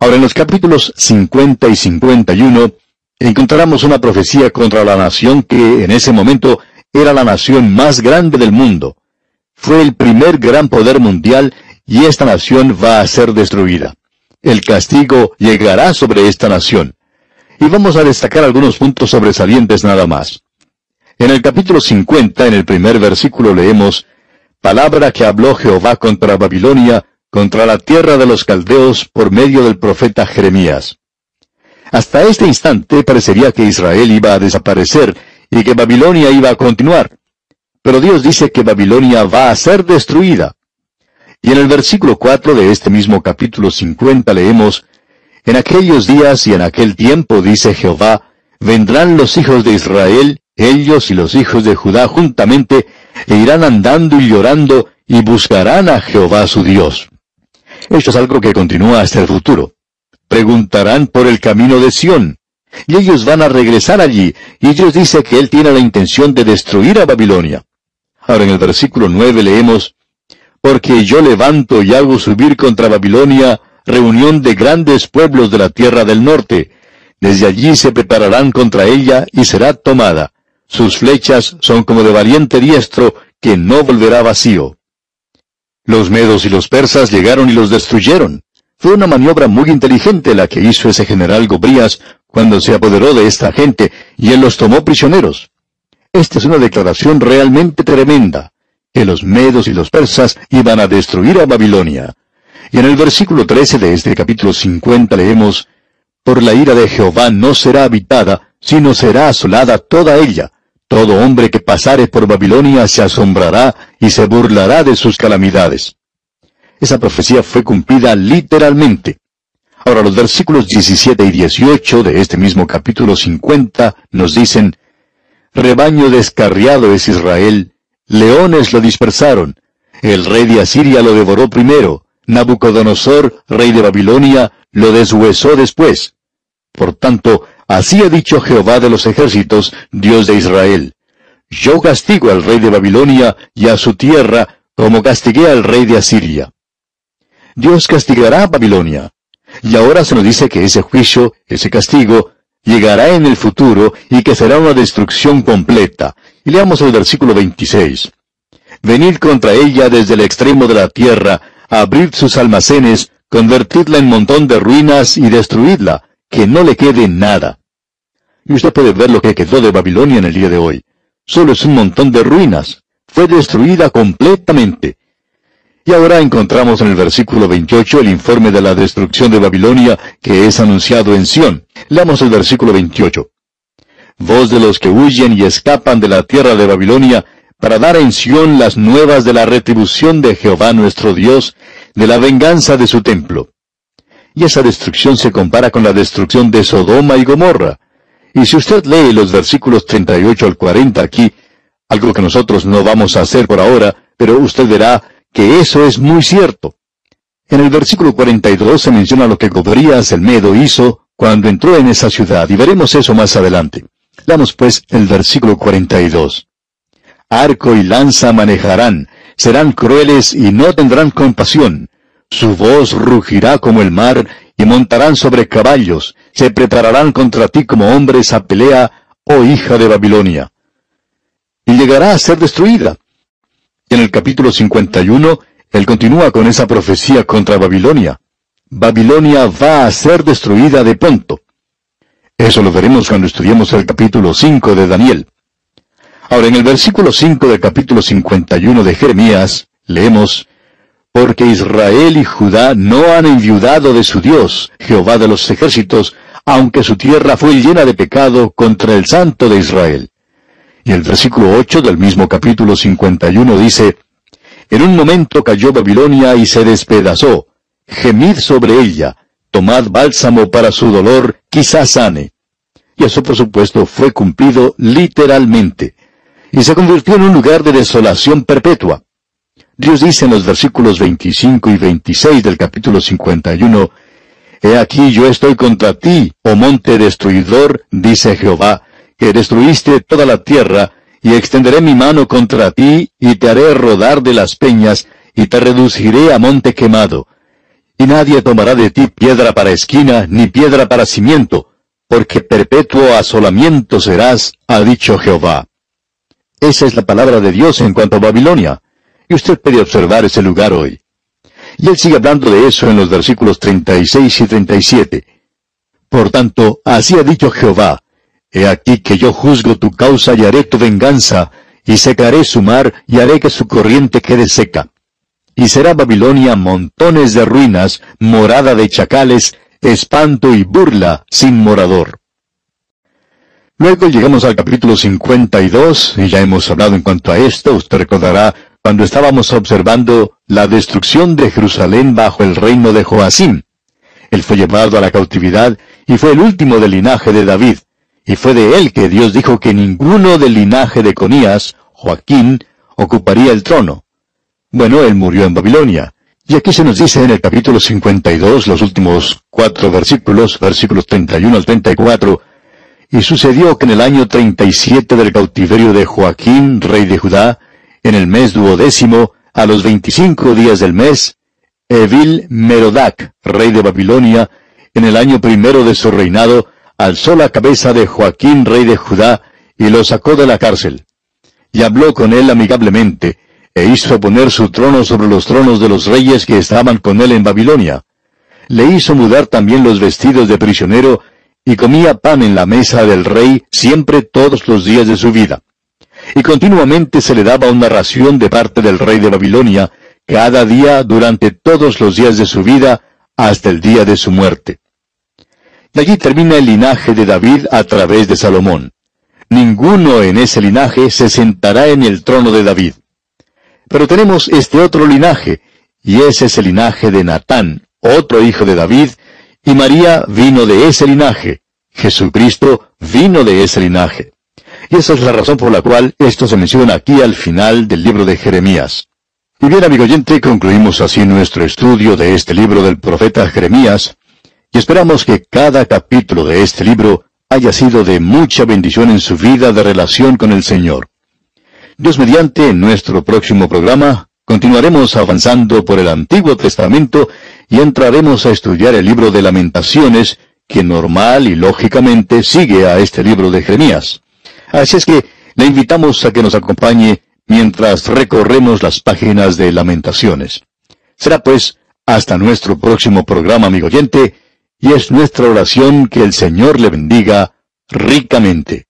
Ahora, en los capítulos 50 y 51, encontramos una profecía contra la nación que en ese momento era la nación más grande del mundo. Fue el primer gran poder mundial y esta nación va a ser destruida. El castigo llegará sobre esta nación. Y vamos a destacar algunos puntos sobresalientes nada más. En el capítulo 50, en el primer versículo leemos, Palabra que habló Jehová contra Babilonia, contra la tierra de los caldeos por medio del profeta Jeremías. Hasta este instante parecería que Israel iba a desaparecer y que Babilonia iba a continuar. Pero Dios dice que Babilonia va a ser destruida. Y en el versículo 4 de este mismo capítulo 50 leemos, En aquellos días y en aquel tiempo, dice Jehová, vendrán los hijos de Israel, ellos y los hijos de Judá juntamente, e irán andando y llorando, y buscarán a Jehová su Dios. Esto es algo que continúa hasta el futuro. Preguntarán por el camino de Sión, y ellos van a regresar allí, y Dios dice que Él tiene la intención de destruir a Babilonia. Ahora en el versículo 9 leemos, Porque yo levanto y hago subir contra Babilonia reunión de grandes pueblos de la tierra del norte. Desde allí se prepararán contra ella y será tomada. Sus flechas son como de valiente diestro que no volverá vacío. Los medos y los persas llegaron y los destruyeron. Fue una maniobra muy inteligente la que hizo ese general Gobrías cuando se apoderó de esta gente y él los tomó prisioneros. Esta es una declaración realmente tremenda, que los medos y los persas iban a destruir a Babilonia. Y en el versículo 13 de este capítulo 50 leemos, Por la ira de Jehová no será habitada, sino será asolada toda ella. Todo hombre que pasare por Babilonia se asombrará y se burlará de sus calamidades. Esa profecía fue cumplida literalmente. Ahora los versículos 17 y 18 de este mismo capítulo 50 nos dicen, Rebaño descarriado es Israel, leones lo dispersaron, el rey de Asiria lo devoró primero, Nabucodonosor, rey de Babilonia, lo deshuesó después. Por tanto, así ha dicho Jehová de los ejércitos, Dios de Israel. Yo castigo al rey de Babilonia y a su tierra, como castigué al rey de Asiria. Dios castigará a Babilonia. Y ahora se nos dice que ese juicio, ese castigo, llegará en el futuro y que será una destrucción completa. Y leamos el versículo 26. Venid contra ella desde el extremo de la tierra, abrid sus almacenes, convertidla en montón de ruinas y destruidla, que no le quede nada. Y usted puede ver lo que quedó de Babilonia en el día de hoy. Solo es un montón de ruinas. Fue destruida completamente. Y ahora encontramos en el versículo 28 el informe de la destrucción de Babilonia que es anunciado en Sión. Leamos el versículo 28. Voz de los que huyen y escapan de la tierra de Babilonia, para dar en Sión las nuevas de la retribución de Jehová nuestro Dios, de la venganza de su templo. Y esa destrucción se compara con la destrucción de Sodoma y Gomorra. Y si usted lee los versículos 38 al 40 aquí, algo que nosotros no vamos a hacer por ahora, pero usted verá que eso es muy cierto. En el versículo 42 se menciona lo que Gobrías el Medo hizo cuando entró en esa ciudad, y veremos eso más adelante. Damos pues el versículo 42. Arco y lanza manejarán, serán crueles y no tendrán compasión. Su voz rugirá como el mar, y montarán sobre caballos, se prepararán contra ti como hombres a pelea, oh hija de Babilonia. Y llegará a ser destruida, en el capítulo 51, él continúa con esa profecía contra Babilonia. Babilonia va a ser destruida de pronto. Eso lo veremos cuando estudiemos el capítulo 5 de Daniel. Ahora, en el versículo 5 del capítulo 51 de Jeremías, leemos, Porque Israel y Judá no han enviudado de su Dios, Jehová de los ejércitos, aunque su tierra fue llena de pecado contra el Santo de Israel. Y el versículo 8 del mismo capítulo 51 dice, En un momento cayó Babilonia y se despedazó. Gemid sobre ella, tomad bálsamo para su dolor, quizás sane. Y eso por supuesto fue cumplido literalmente. Y se convirtió en un lugar de desolación perpetua. Dios dice en los versículos 25 y 26 del capítulo 51, He aquí yo estoy contra ti, oh monte destruidor, dice Jehová, que destruiste toda la tierra, y extenderé mi mano contra ti, y te haré rodar de las peñas, y te reduciré a monte quemado. y nadie tomará de ti piedra para esquina, ni piedra para cimiento, porque perpetuo asolamiento serás, ha dicho Jehová. Esa es la palabra de Dios en cuanto a Babilonia, y usted puede observar ese lugar hoy. Y él sigue hablando de eso en los versículos 36 y 37. Por tanto, así ha dicho Jehová, He aquí que yo juzgo tu causa y haré tu venganza, y secaré su mar y haré que su corriente quede seca y será Babilonia montones de ruinas, morada de chacales, espanto y burla sin morador. Luego llegamos al capítulo 52, y ya hemos hablado en cuanto a esto, usted recordará cuando estábamos observando la destrucción de Jerusalén bajo el reino de Joacim. Él fue llevado a la cautividad y fue el último del linaje de David, y fue de él que Dios dijo que ninguno del linaje de Conías, Joaquín, ocuparía el trono. Bueno, él murió en Babilonia. Y aquí se nos dice en el capítulo 52, los últimos cuatro versículos, versículos 31 al 34, y sucedió que en el año 37 del cautiverio de Joaquín, rey de Judá, en el mes duodécimo, a los 25 días del mes, Evil Merodac, rey de Babilonia, en el año primero de su reinado, alzó la cabeza de Joaquín, rey de Judá, y lo sacó de la cárcel. Y habló con él amigablemente, e hizo poner su trono sobre los tronos de los reyes que estaban con él en Babilonia. Le hizo mudar también los vestidos de prisionero, y comía pan en la mesa del rey siempre todos los días de su vida. Y continuamente se le daba una ración de parte del rey de Babilonia, cada día durante todos los días de su vida, hasta el día de su muerte. Y allí termina el linaje de David a través de Salomón. Ninguno en ese linaje se sentará en el trono de David. Pero tenemos este otro linaje, y ese es el linaje de Natán, otro hijo de David, y María vino de ese linaje. Jesucristo vino de ese linaje. Y esa es la razón por la cual esto se menciona aquí al final del libro de Jeremías. Y bien, amigo oyente, concluimos así nuestro estudio de este libro del profeta Jeremías, y esperamos que cada capítulo de este libro haya sido de mucha bendición en su vida de relación con el Señor. Dios mediante, nuestro próximo programa, continuaremos avanzando por el Antiguo Testamento y entraremos a estudiar el libro de lamentaciones, que normal y lógicamente sigue a este libro de Jeremías. Así es que le invitamos a que nos acompañe mientras recorremos las páginas de lamentaciones. Será pues hasta nuestro próximo programa, amigo oyente, y es nuestra oración que el Señor le bendiga ricamente.